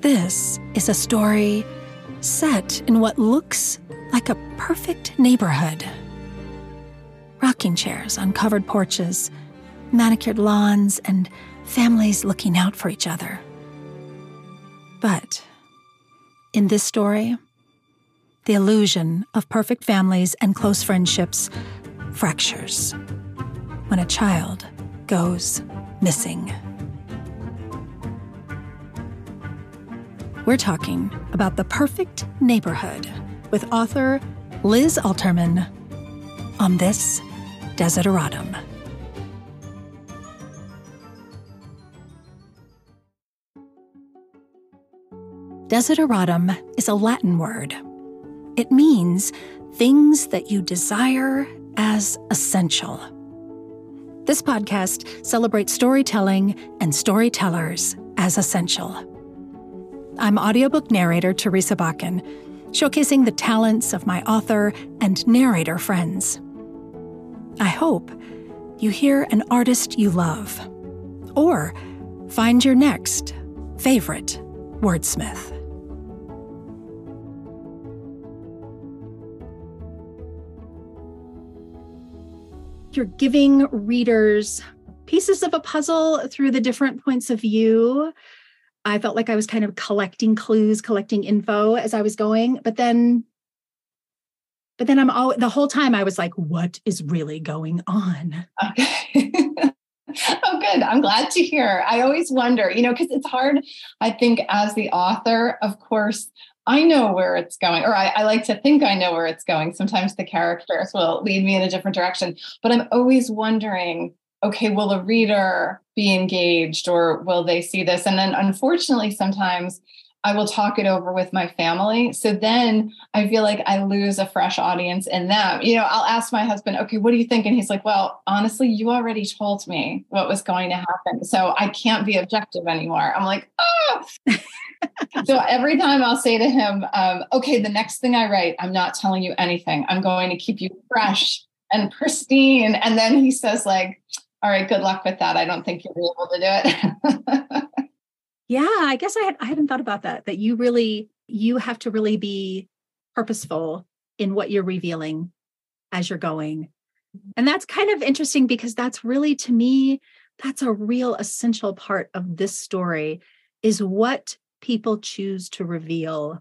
This is a story set in what looks like a perfect neighborhood. Rocking chairs on covered porches, manicured lawns, and families looking out for each other. But in this story, the illusion of perfect families and close friendships fractures when a child goes missing. We're talking about The Perfect Neighborhood with author Liz Alterman on this Desideratum. Desideratum is a Latin word. It means things that you desire as essential. This podcast celebrates storytelling and storytellers as essential. I'm audiobook narrator Teresa Bakken, showcasing the talents of my author and narrator friends. I hope you hear an artist you love, or find your next favorite wordsmith. You're giving readers pieces of a puzzle through the different points of view I felt like I was kind of collecting clues, collecting info as I was going. But then, but then I'm all the whole time I was like, what is really going on? Okay. oh, good. I'm glad to hear. I always wonder, you know, because it's hard, I think, as the author, of course, I know where it's going, or I, I, like to think I know where it's going. Sometimes the characters will lead me in a different direction, but I'm always wondering okay, will a reader be engaged or will they see this? And then unfortunately, sometimes I will talk it over with my family. So then I feel like I lose a fresh audience in them. You know, I'll ask my husband, okay, what do you think? And he's like, well, honestly, you already told me what was going to happen. So I can't be objective anymore. I'm like, oh. so every time I'll say to him, um, okay, the next thing I write, I'm not telling you anything. I'm going to keep you fresh and pristine. And then he says, like, all right, good luck with that. I don't think you'll be able to do it. yeah, I guess I had I hadn't thought about that. That you really you have to really be purposeful in what you're revealing as you're going. And that's kind of interesting because that's really to me that's a real essential part of this story is what people choose to reveal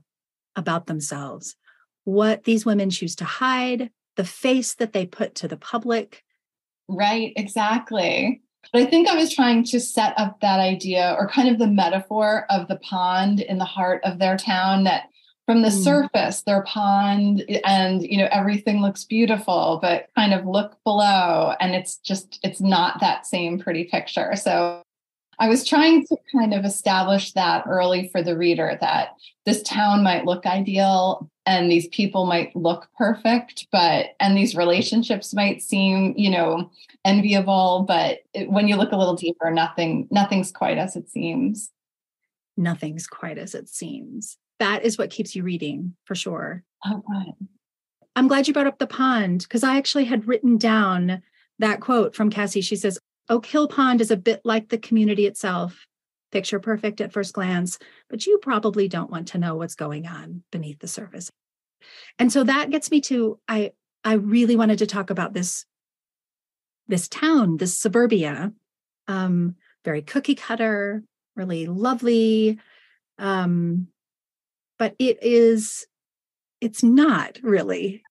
about themselves. What these women choose to hide, the face that they put to the public, Right, exactly. But I think I was trying to set up that idea or kind of the metaphor of the pond in the heart of their town that from the mm. surface their pond and you know everything looks beautiful but kind of look below and it's just it's not that same pretty picture so I was trying to kind of establish that early for the reader that this town might look ideal and these people might look perfect, but and these relationships might seem, you know, enviable, but it, when you look a little deeper, nothing nothing's quite as it seems. Nothing's quite as it seems. That is what keeps you reading for sure. Oh, good. I'm glad you brought up the pond because I actually had written down that quote from Cassie. She says, Oak Hill Pond is a bit like the community itself, picture perfect at first glance, but you probably don't want to know what's going on beneath the surface. And so that gets me to I I really wanted to talk about this this town, this suburbia, um, very cookie cutter, really lovely, um, but it is it's not really.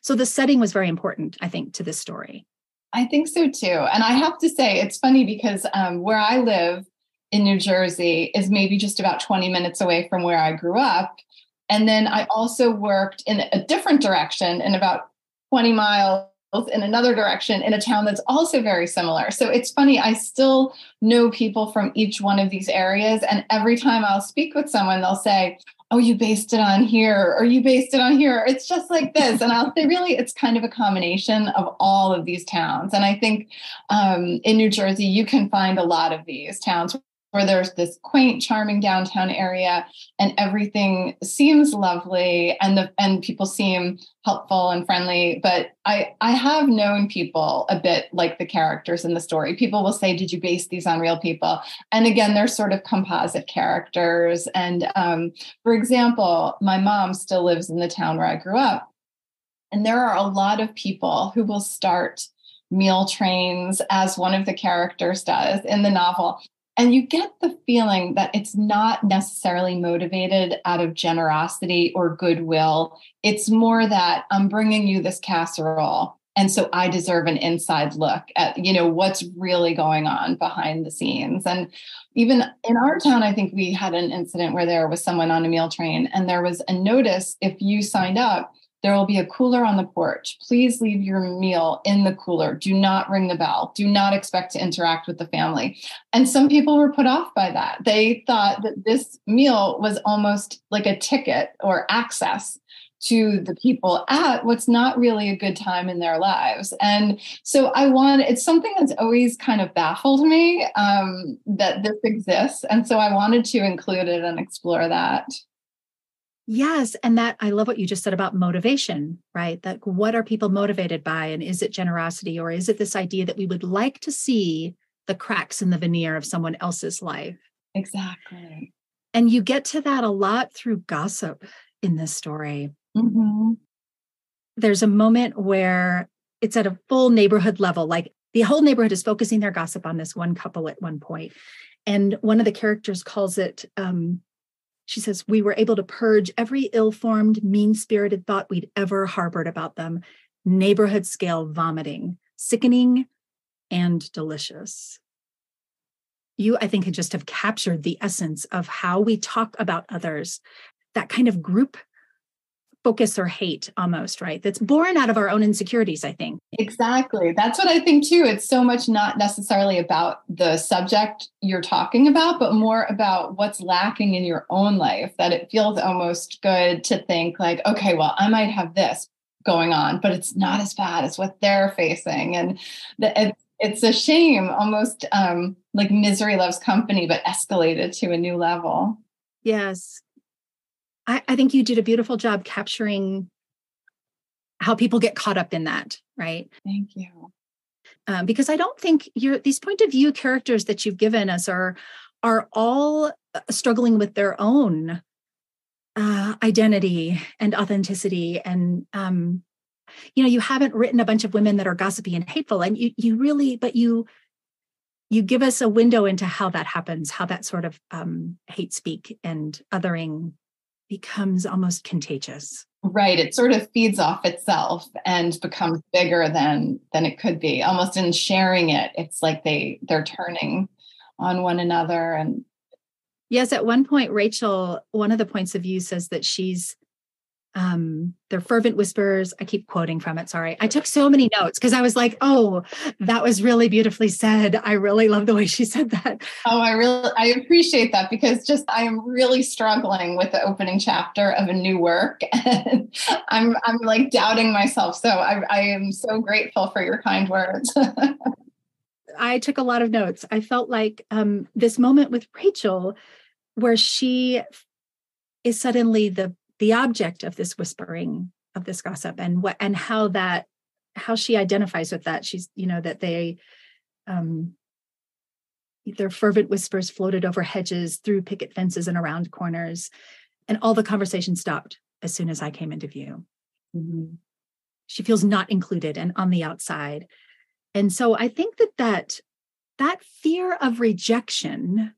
So the setting was very important, I think, to this story. I think so too. And I have to say, it's funny because um, where I live in New Jersey is maybe just about 20 minutes away from where I grew up. And then I also worked in a different direction in about 20 miles in another direction in a town that's also very similar. So it's funny, I still know people from each one of these areas. And every time I'll speak with someone, they'll say, oh, you based it on here or you based it on here. It's just like this. And I'll say, really, it's kind of a combination of all of these towns. And I think um, in New Jersey, you can find a lot of these towns where there's this quaint, charming downtown area and everything seems lovely and the and people seem helpful and friendly. But I I have known people a bit like the characters in the story. People will say, Did you base these on real people? And again, they're sort of composite characters. And um, for example, my mom still lives in the town where I grew up. And there are a lot of people who will start meal trains as one of the characters does in the novel and you get the feeling that it's not necessarily motivated out of generosity or goodwill. It's more that I'm bringing you this casserole. And so I deserve an inside look at, you know, what's really going on behind the scenes. And even in our town, I think we had an incident where there was someone on a meal train and there was a notice if you signed up there will be a cooler on the porch. Please leave your meal in the cooler. Do not ring the bell. Do not expect to interact with the family. And some people were put off by that. They thought that this meal was almost like a ticket or access to the people at what's not really a good time in their lives. And so I want it's something that's always kind of baffled me um, that this exists. And so I wanted to include it and explore that. Yes. And that I love what you just said about motivation, right? That what are people motivated by? And is it generosity or is it this idea that we would like to see the cracks in the veneer of someone else's life? Exactly. And you get to that a lot through gossip in this story. Mm-hmm. There's a moment where it's at a full neighborhood level, like the whole neighborhood is focusing their gossip on this one couple at one point. And one of the characters calls it um, she says, We were able to purge every ill formed, mean spirited thought we'd ever harbored about them. Neighborhood scale vomiting, sickening and delicious. You, I think, just have captured the essence of how we talk about others, that kind of group focus or hate almost, right? That's born out of our own insecurities, I think. Exactly. That's what I think too. It's so much not necessarily about the subject you're talking about, but more about what's lacking in your own life that it feels almost good to think like, okay, well, I might have this going on, but it's not as bad as what they're facing. And the, it, it's a shame, almost um, like misery loves company, but escalated to a new level. Yes. I, I think you did a beautiful job capturing how people get caught up in that, right? Thank you. Um, because I don't think your these point of view characters that you've given us are are all uh, struggling with their own uh, identity and authenticity and um, you know you haven't written a bunch of women that are gossipy and hateful and you you really but you you give us a window into how that happens how that sort of um, hate speak and othering becomes almost contagious. Right it sort of feeds off itself and becomes bigger than than it could be. Almost in sharing it it's like they they're turning on one another and yes at one point rachel one of the points of view says that she's um, they're fervent whispers. I keep quoting from it. Sorry. I took so many notes because I was like, oh, that was really beautifully said. I really love the way she said that. Oh, I really, I appreciate that because just I am really struggling with the opening chapter of a new work and I'm, I'm like doubting myself. So I, I am so grateful for your kind words. I took a lot of notes. I felt like um, this moment with Rachel where she is suddenly the the object of this whispering of this gossip and what and how that how she identifies with that. She's you know that they um their fervent whispers floated over hedges through picket fences and around corners. And all the conversation stopped as soon as i came into view. Mm-hmm. she feels not included and on the outside. And so i think that that that fear of rejection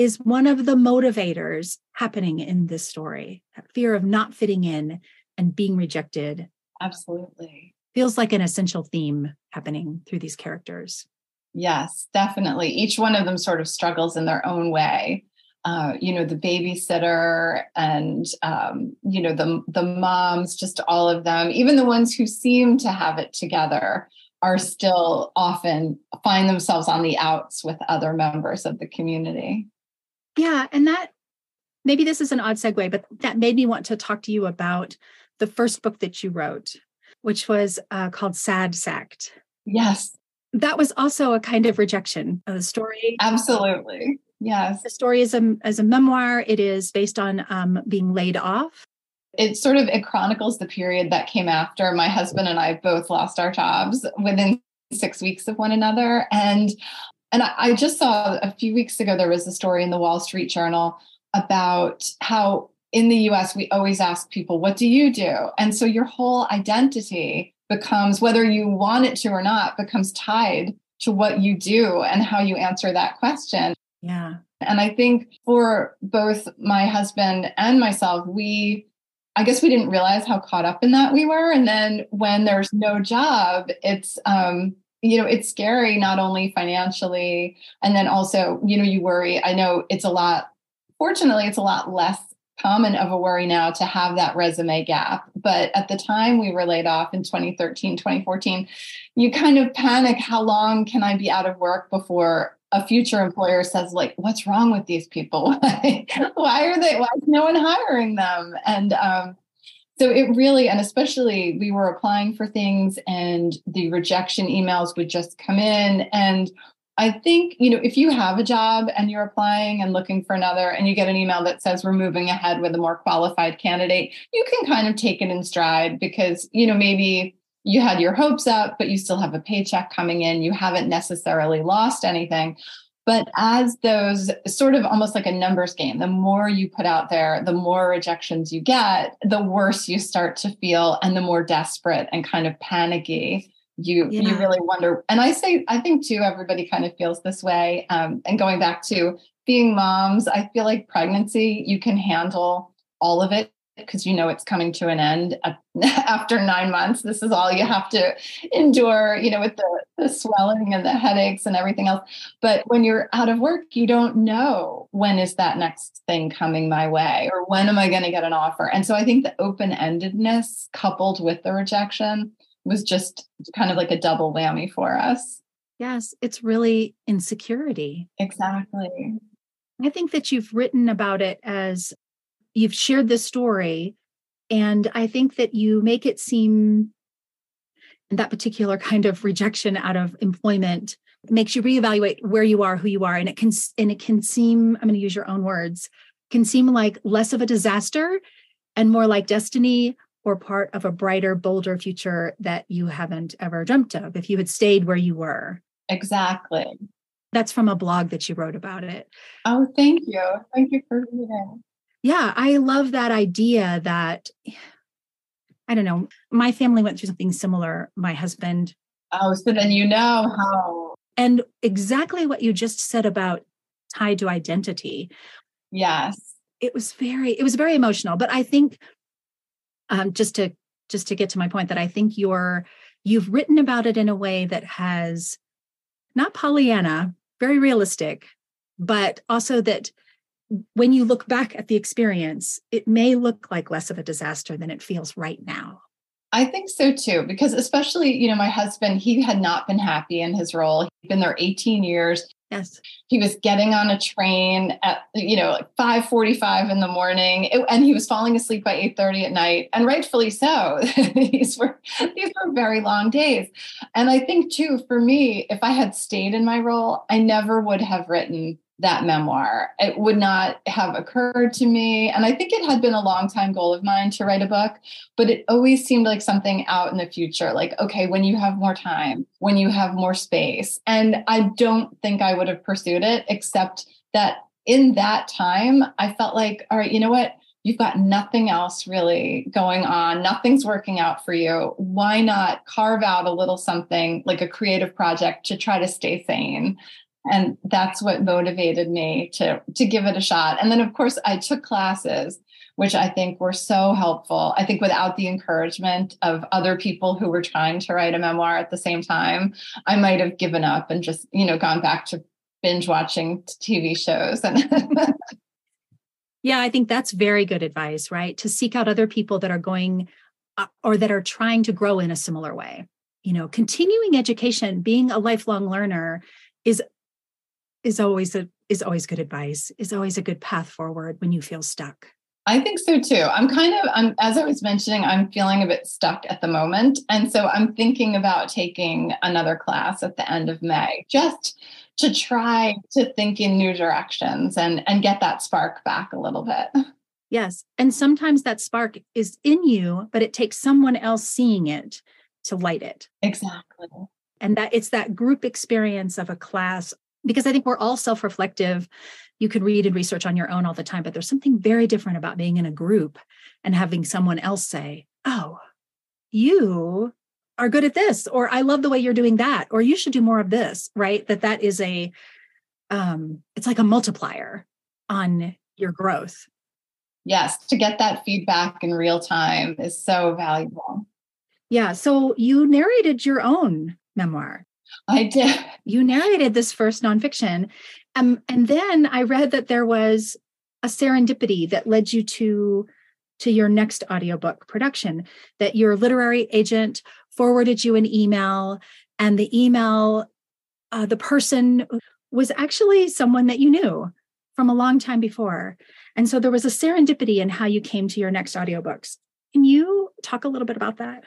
is one of the motivators happening in this story. That fear of not fitting in and being rejected absolutely. feels like an essential theme happening through these characters. Yes definitely. Each one of them sort of struggles in their own way. Uh, you know the babysitter and um, you know the the moms just all of them even the ones who seem to have it together are still often find themselves on the outs with other members of the community yeah. And that maybe this is an odd segue, but that made me want to talk to you about the first book that you wrote, which was uh, called Sad Sacked. Yes. That was also a kind of rejection of the story. Absolutely. Yes. The story is a, as a memoir. It is based on um, being laid off. It sort of it chronicles the period that came after my husband and I both lost our jobs within six weeks of one another. And and I, I just saw a few weeks ago there was a story in the Wall Street Journal about how in the US we always ask people, what do you do? And so your whole identity becomes, whether you want it to or not, becomes tied to what you do and how you answer that question. Yeah. And I think for both my husband and myself, we, I guess we didn't realize how caught up in that we were. And then when there's no job, it's, um, you know, it's scary, not only financially, and then also, you know, you worry. I know it's a lot, fortunately, it's a lot less common of a worry now to have that resume gap. But at the time we were laid off in 2013, 2014, you kind of panic how long can I be out of work before a future employer says like what's wrong with these people why are they why is no one hiring them and um, so it really and especially we were applying for things and the rejection emails would just come in and i think you know if you have a job and you're applying and looking for another and you get an email that says we're moving ahead with a more qualified candidate you can kind of take it in stride because you know maybe you had your hopes up, but you still have a paycheck coming in. You haven't necessarily lost anything. But as those sort of almost like a numbers game, the more you put out there, the more rejections you get, the worse you start to feel and the more desperate and kind of panicky you yeah. you really wonder and i say i think too everybody kind of feels this way um, and going back to being moms i feel like pregnancy you can handle all of it because you know it's coming to an end after nine months. This is all you have to endure, you know, with the, the swelling and the headaches and everything else. But when you're out of work, you don't know when is that next thing coming my way or when am I going to get an offer. And so I think the open endedness coupled with the rejection was just kind of like a double whammy for us. Yes, it's really insecurity. Exactly. I think that you've written about it as you've shared this story and i think that you make it seem that particular kind of rejection out of employment makes you reevaluate where you are who you are and it can and it can seem i'm going to use your own words can seem like less of a disaster and more like destiny or part of a brighter bolder future that you haven't ever dreamt of if you had stayed where you were. Exactly. That's from a blog that you wrote about it. Oh thank you. Thank you for reading yeah, I love that idea that I don't know, my family went through something similar. My husband. Oh, so then you know how. And exactly what you just said about tied to identity. Yes. It was very, it was very emotional. But I think um, just to just to get to my point that I think you're you've written about it in a way that has not Pollyanna, very realistic, but also that when you look back at the experience, it may look like less of a disaster than it feels right now. I think so too, because especially, you know, my husband, he had not been happy in his role. He'd been there 18 years. Yes. He was getting on a train at, you know, like 545 in the morning and he was falling asleep by 830 at night and rightfully so. these were, these were very long days. And I think too, for me, if I had stayed in my role, I never would have written that memoir. It would not have occurred to me. And I think it had been a long time goal of mine to write a book, but it always seemed like something out in the future. Like, okay, when you have more time, when you have more space. And I don't think I would have pursued it, except that in that time, I felt like, all right, you know what? You've got nothing else really going on. Nothing's working out for you. Why not carve out a little something like a creative project to try to stay sane? And that's what motivated me to to give it a shot. And then of course i took classes which i think were so helpful. I think without the encouragement of other people who were trying to write a memoir at the same time i might have given up and just you know gone back to binge watching tv shows. And yeah i think that's very good advice right? To seek out other people that are going uh, or that are trying to grow in a similar way. You know continuing education being a lifelong learner is is always a is always good advice is always a good path forward when you feel stuck I think so too. I'm kind of, I'm as I was mentioning, I'm feeling a bit stuck at the moment, and so I'm thinking about taking another class at the end of May, just to try to think in new directions and and get that spark back a little bit. Yes, and sometimes that spark is in you, but it takes someone else seeing it to light it. Exactly. And that it's that group experience of a class because I think we're all self reflective. You can read and research on your own all the time, but there's something very different about being in a group and having someone else say, Oh, you are good at this, or I love the way you're doing that, or you should do more of this, right? That that is a, um, it's like a multiplier on your growth. Yes, to get that feedback in real time is so valuable. Yeah. So you narrated your own memoir. I did. You narrated this first nonfiction. Um, and then I read that there was a serendipity that led you to to your next audiobook production that your literary agent forwarded you an email and the email uh, the person was actually someone that you knew from a long time before and so there was a serendipity in how you came to your next audiobooks can you talk a little bit about that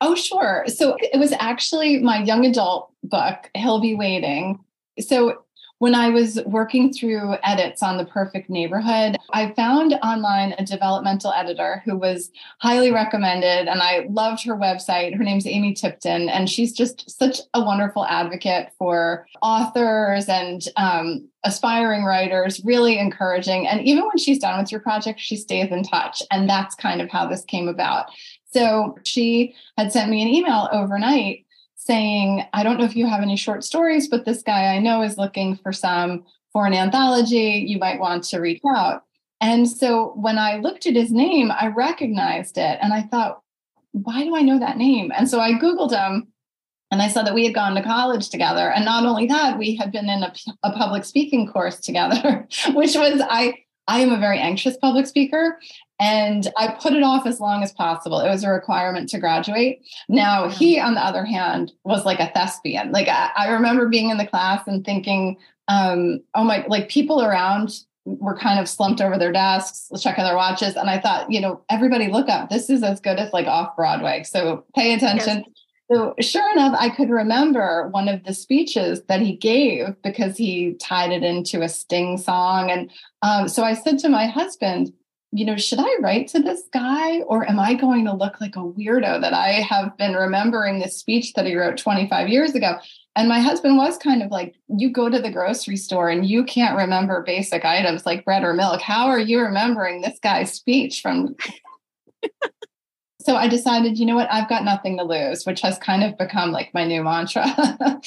Oh, sure. So it was actually my young adult book, He'll Be Waiting. So when I was working through edits on The Perfect Neighborhood, I found online a developmental editor who was highly recommended, and I loved her website. Her name's Amy Tipton, and she's just such a wonderful advocate for authors and um, aspiring writers, really encouraging. And even when she's done with your project, she stays in touch. And that's kind of how this came about. So she had sent me an email overnight saying, I don't know if you have any short stories, but this guy I know is looking for some for an anthology. You might want to reach out. And so when I looked at his name, I recognized it and I thought, why do I know that name? And so I Googled him and I saw that we had gone to college together. And not only that, we had been in a, a public speaking course together, which was, I, I am a very anxious public speaker. And I put it off as long as possible. It was a requirement to graduate. Now, he, on the other hand, was like a thespian. Like, I, I remember being in the class and thinking, um, oh my, like people around were kind of slumped over their desks, checking their watches. And I thought, you know, everybody look up. This is as good as like off Broadway. So pay attention. Yes. So, sure enough, I could remember one of the speeches that he gave because he tied it into a Sting song. And um, so I said to my husband, you know, should I write to this guy or am I going to look like a weirdo that I have been remembering this speech that he wrote 25 years ago? And my husband was kind of like, you go to the grocery store and you can't remember basic items like bread or milk. How are you remembering this guy's speech from so I decided, you know what, I've got nothing to lose, which has kind of become like my new mantra.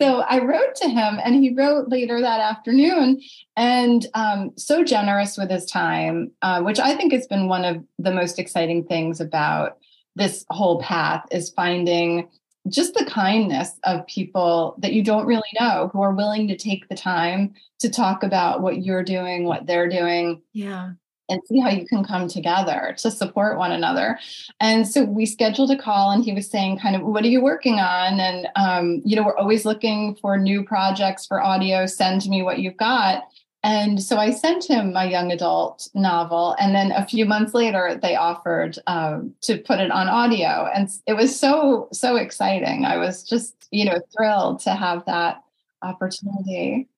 so I wrote to him, and he wrote later that afternoon, and um, so generous with his time, uh, which I think has been one of the most exciting things about this whole path is finding just the kindness of people that you don't really know who are willing to take the time to talk about what you're doing, what they're doing. Yeah and see how you can come together to support one another. And so we scheduled a call, and he was saying, kind of, what are you working on? And, um, you know, we're always looking for new projects for audio. Send me what you've got. And so I sent him my young adult novel. And then a few months later, they offered um, to put it on audio. And it was so, so exciting. I was just, you know, thrilled to have that opportunity.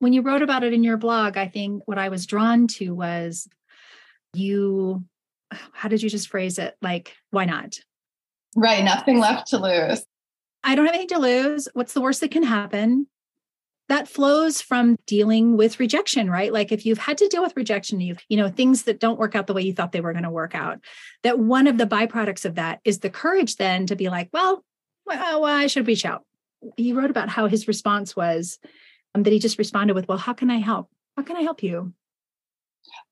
When you wrote about it in your blog, I think what I was drawn to was you how did you just phrase it? Like why not? Right nothing left to lose. I don't have anything to lose. What's the worst that can happen? That flows from dealing with rejection right? Like if you've had to deal with rejection you've you know things that don't work out the way you thought they were going to work out that one of the byproducts of that is the courage then to be like well, well i should reach out he wrote about how his response was um, that he just responded with well how can i help? How can i help you?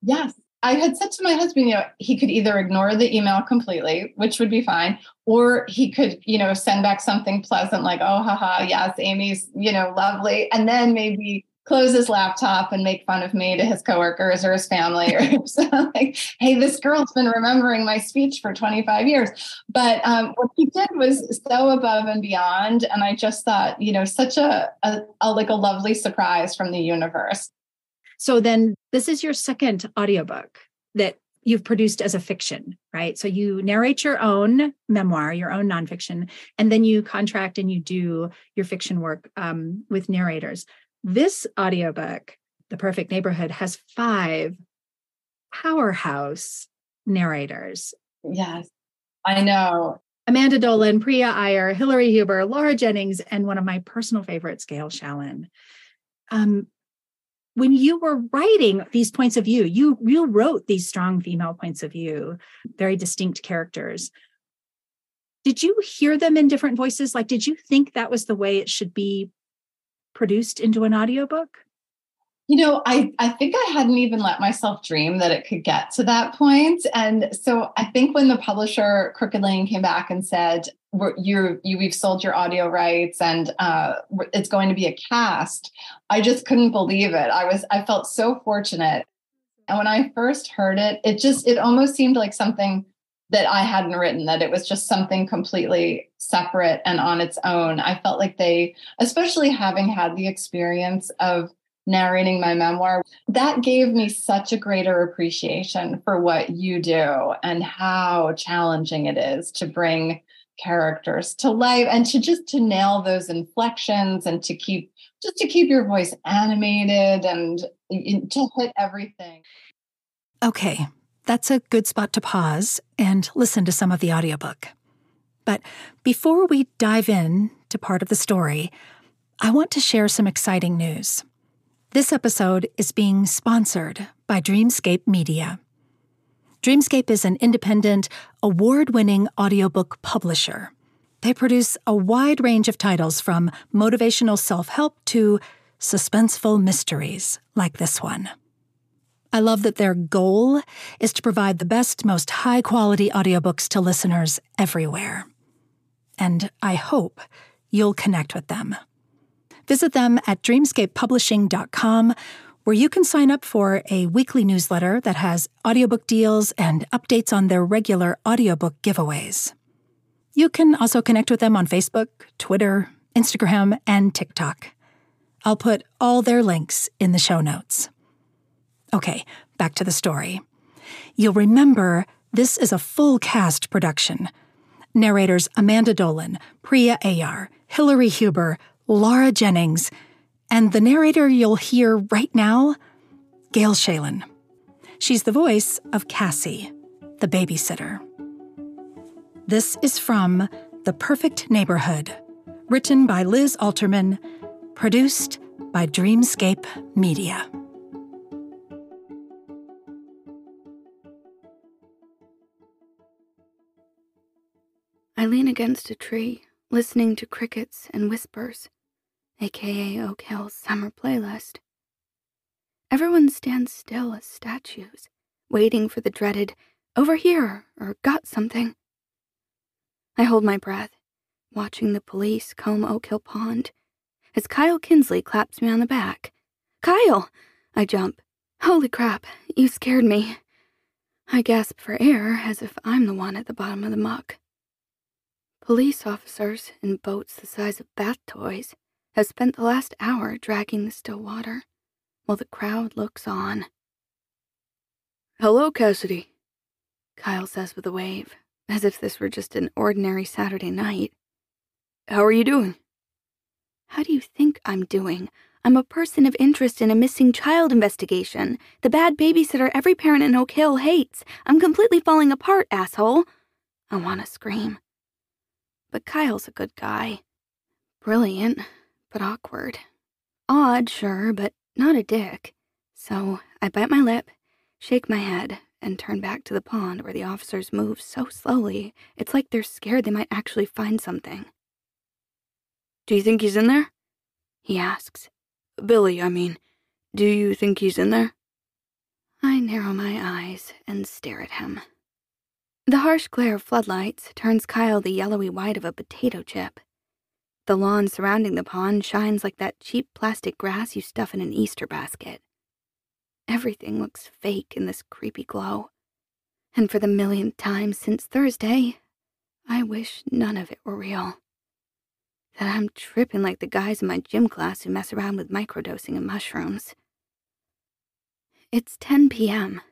Yes I had said to my husband, you know, he could either ignore the email completely, which would be fine, or he could, you know, send back something pleasant like, oh, haha, yes, Amy's, you know, lovely. And then maybe close his laptop and make fun of me to his coworkers or his family or something like, hey, this girl's been remembering my speech for 25 years. But um, what he did was so above and beyond. And I just thought, you know, such a, a, a like a lovely surprise from the universe. So then this is your second audiobook that you've produced as a fiction, right? So you narrate your own memoir, your own nonfiction, and then you contract and you do your fiction work um, with narrators. This audiobook, The Perfect Neighborhood, has five powerhouse narrators. Yes, I know. Amanda Dolan, Priya Iyer, Hillary Huber, Laura Jennings, and one of my personal favorites, Gail Shalan. Um, when you were writing these points of view, you you wrote these strong female points of view, very distinct characters. Did you hear them in different voices? Like, did you think that was the way it should be produced into an audiobook? You know, I, I think I hadn't even let myself dream that it could get to that point. And so I think when the publisher Crooked Lane came back and said, we're, you you we've sold your audio rights and uh, it's going to be a cast, I just couldn't believe it. I was I felt so fortunate. And when I first heard it, it just it almost seemed like something that I hadn't written, that it was just something completely separate and on its own. I felt like they, especially having had the experience of narrating my memoir, that gave me such a greater appreciation for what you do and how challenging it is to bring characters to life and to just to nail those inflections and to keep just to keep your voice animated and to hit everything. Okay, that's a good spot to pause and listen to some of the audiobook. But before we dive in to part of the story, I want to share some exciting news. This episode is being sponsored by Dreamscape Media. Dreamscape is an independent, award winning audiobook publisher. They produce a wide range of titles from motivational self help to suspenseful mysteries like this one. I love that their goal is to provide the best, most high quality audiobooks to listeners everywhere. And I hope you'll connect with them. Visit them at dreamscapepublishing.com, where you can sign up for a weekly newsletter that has audiobook deals and updates on their regular audiobook giveaways. You can also connect with them on Facebook, Twitter, Instagram, and TikTok. I'll put all their links in the show notes. Okay, back to the story. You'll remember this is a full cast production. Narrators Amanda Dolan, Priya Iyer, Hillary Huber, Laura Jennings, and the narrator you'll hear right now, Gail Shalan. She's the voice of Cassie, the babysitter. This is from The Perfect Neighborhood, written by Liz Alterman, produced by Dreamscape Media. I lean against a tree, listening to crickets and whispers aka Oak Hill's summer playlist. Everyone stands still as statues, waiting for the dreaded over here or got something. I hold my breath, watching the police comb Oak Hill Pond, as Kyle Kinsley claps me on the back. Kyle! I jump. Holy crap, you scared me. I gasp for air as if I'm the one at the bottom of the muck. Police officers in boats the size of bath toys has spent the last hour dragging the still water while the crowd looks on. Hello, Cassidy, Kyle says with a wave, as if this were just an ordinary Saturday night. How are you doing? How do you think I'm doing? I'm a person of interest in a missing child investigation. The bad babysitter every parent in Oak Hill hates. I'm completely falling apart, asshole. I want to scream. But Kyle's a good guy. Brilliant, but awkward. Odd, sure, but not a dick. So I bite my lip, shake my head, and turn back to the pond where the officers move so slowly it's like they're scared they might actually find something. Do you think he's in there? He asks. Billy, I mean. Do you think he's in there? I narrow my eyes and stare at him. The harsh glare of floodlights turns Kyle the yellowy white of a potato chip. The lawn surrounding the pond shines like that cheap plastic grass you stuff in an Easter basket. Everything looks fake in this creepy glow. And for the millionth time since Thursday, I wish none of it were real. That I'm tripping like the guys in my gym class who mess around with microdosing and mushrooms. It's 10 p.m.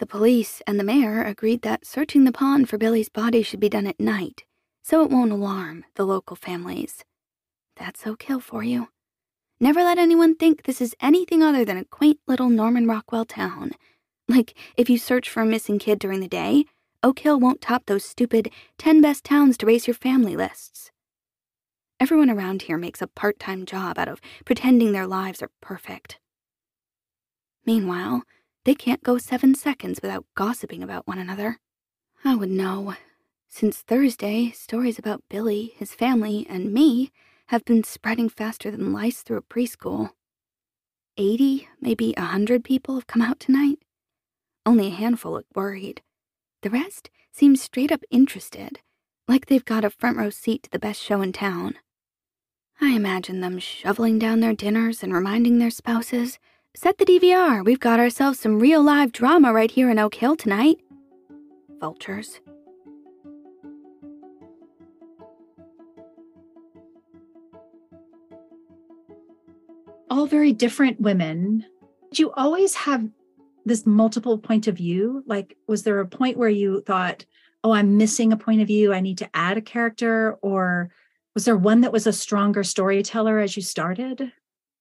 The police and the mayor agreed that searching the pond for Billy's body should be done at night, so it won't alarm the local families. That's Hill for you. Never let anyone think this is anything other than a quaint little Norman Rockwell town. Like, if you search for a missing kid during the day, Oak Hill won't top those stupid 10 best towns to raise your family lists. Everyone around here makes a part time job out of pretending their lives are perfect. Meanwhile, they can't go seven seconds without gossiping about one another. I would know. Since Thursday, stories about Billy, his family, and me have been spreading faster than lice through a preschool. 80, maybe a 100 people have come out tonight. Only a handful look worried. The rest seem straight up interested, like they've got a front row seat to the best show in town. I imagine them shoveling down their dinners and reminding their spouses, Set the DVR, we've got ourselves some real live drama right here in Oak Hill tonight. Vultures. All very different women. Did you always have this multiple point of view? Like, was there a point where you thought, oh, I'm missing a point of view, I need to add a character? Or was there one that was a stronger storyteller as you started?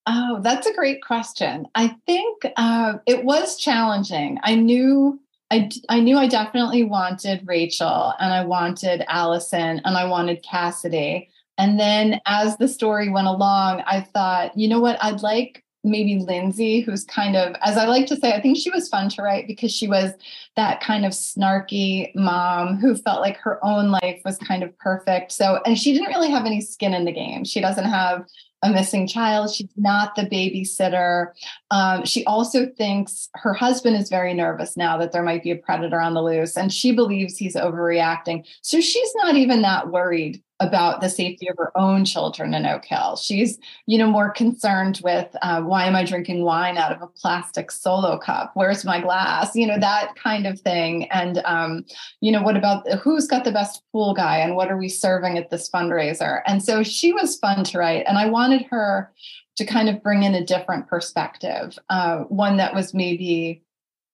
Oh, that's a great question. I think uh, it was challenging. I knew I, I knew I definitely wanted Rachel and I wanted Allison and I wanted Cassidy. And then as the story went along, I thought, you know what, I'd like maybe Lindsay, who's kind of, as I like to say, I think she was fun to write because she was that kind of snarky mom who felt like her own life was kind of perfect. So, and she didn't really have any skin in the game. She doesn't have a missing child. She's not the babysitter. Um, she also thinks her husband is very nervous now that there might be a predator on the loose, and she believes he's overreacting. So she's not even that worried about the safety of her own children in Oak Hill. She's, you know, more concerned with uh, why am I drinking wine out of a plastic solo cup? Where's my glass? You know, that kind of thing. And, um, you know, what about who's got the best pool guy and what are we serving at this fundraiser? And so she was fun to write. And I wanted her to kind of bring in a different perspective, uh, one that was maybe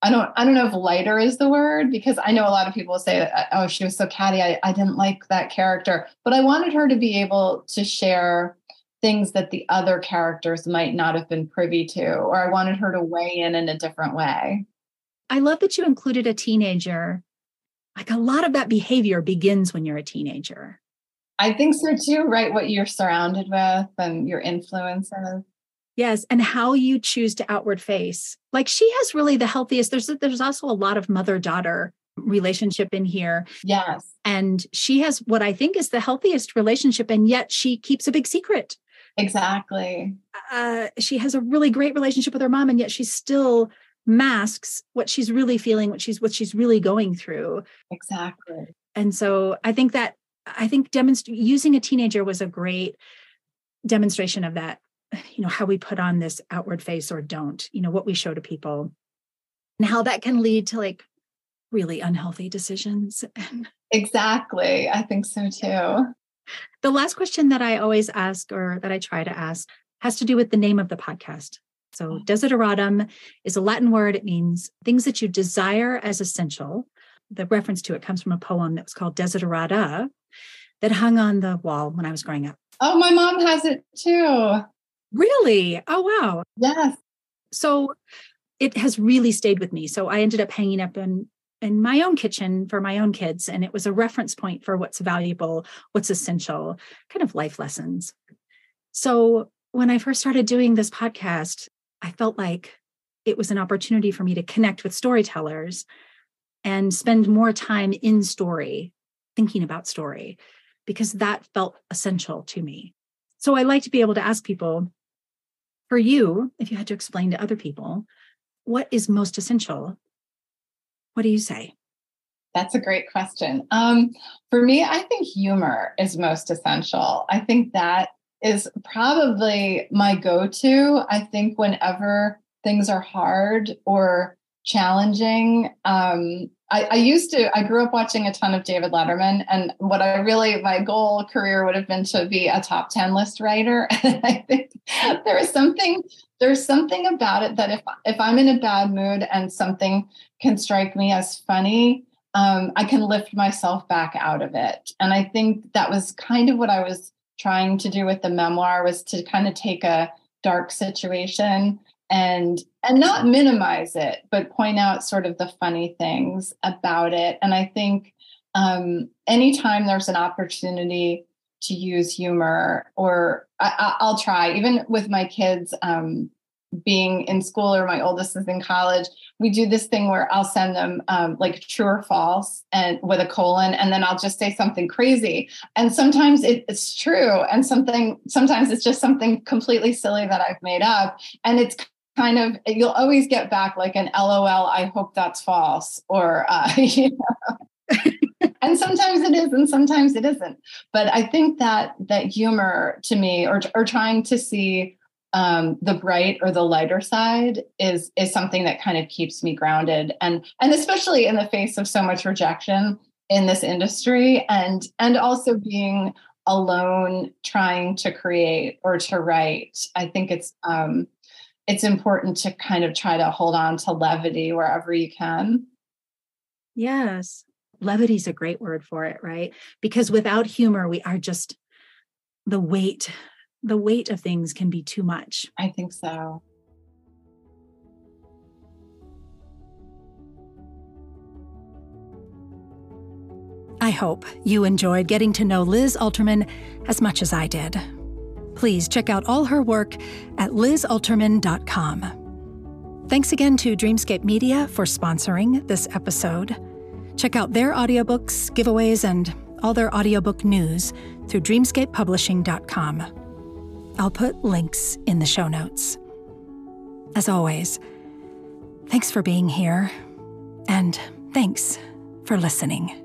I don't I don't know if lighter is the word because I know a lot of people say oh she was so catty I, I didn't like that character but I wanted her to be able to share things that the other characters might not have been privy to or I wanted her to weigh in in a different way. I love that you included a teenager. Like a lot of that behavior begins when you're a teenager. I think so too, right? What you're surrounded with and your influences. Yes, and how you choose to outward face. Like she has really the healthiest. There's there's also a lot of mother daughter relationship in here. Yes. And she has what I think is the healthiest relationship and yet she keeps a big secret. Exactly. Uh, she has a really great relationship with her mom and yet she still masks what she's really feeling, what she's what she's really going through. Exactly. And so I think that I think demonst- using a teenager was a great demonstration of that you know how we put on this outward face or don't you know what we show to people and how that can lead to like really unhealthy decisions exactly i think so too. The last question that i always ask or that i try to ask has to do with the name of the podcast. So mm. desideratum is a latin word. It means things that you desire as essential. The reference to it comes from a poem that was called desiderata that hung on the wall when i was growing up. Oh my mom has it too Really? Oh, wow. Yes. So it has really stayed with me. So I ended up hanging up in in my own kitchen for my own kids and it was a reference point for what's valuable, what's essential, kind of life lessons. So when I first started doing this podcast, I felt like it was an opportunity for me to connect with storytellers and spend more time in story, thinking about story, because that felt essential to me. So I like to be able to ask people for you, if you had to explain to other people, what is most essential? What do you say? That's a great question. Um, for me, I think humor is most essential. I think that is probably my go to. I think whenever things are hard or challenging, um, I, I, used to, I grew up watching a ton of David Letterman. And what I really, my goal career would have been to be a top 10 list writer. And I think there is something there's something about it that if if I'm in a bad mood and something can strike me as funny, um, I can lift myself back out of it. And I think that was kind of what I was trying to do with the memoir was to kind of take a dark situation and and not minimize it but point out sort of the funny things about it. And i think um, anytime there's an opportunity to use humor or I, will try. Even with my kids um, being in school or my oldest is in college we do this thing where i'll send them um, like true or false and with a colon and then i'll just say something crazy. And sometimes it, it's true and something sometimes it's just something completely silly that i've made up and it's kind of you'll always get back like an lol i hope that's false or uh, you know. And sometimes it is and sometimes it isn't. But i think that that humor to me or, or trying to see um, the bright or the lighter side is is something that kind of keeps me grounded. And and especially in the face of so much rejection in this industry and and also being alone trying to create or to write i think it's um it's important to kind of try to hold on to levity wherever you can yes levity is a great word for it right because without humor we are just the weight the weight of things can be too much. I think so. I hope you enjoyed getting to know Liz Alterman as much as I did. Please check out all her work at lizalterman.com. Thanks again to Dreamscape Media for sponsoring this episode. Check out their audiobooks, giveaways, and all their audiobook news through dreamscapepublishing.com. I'll put links in the show notes. As always, thanks for being here, and thanks for listening.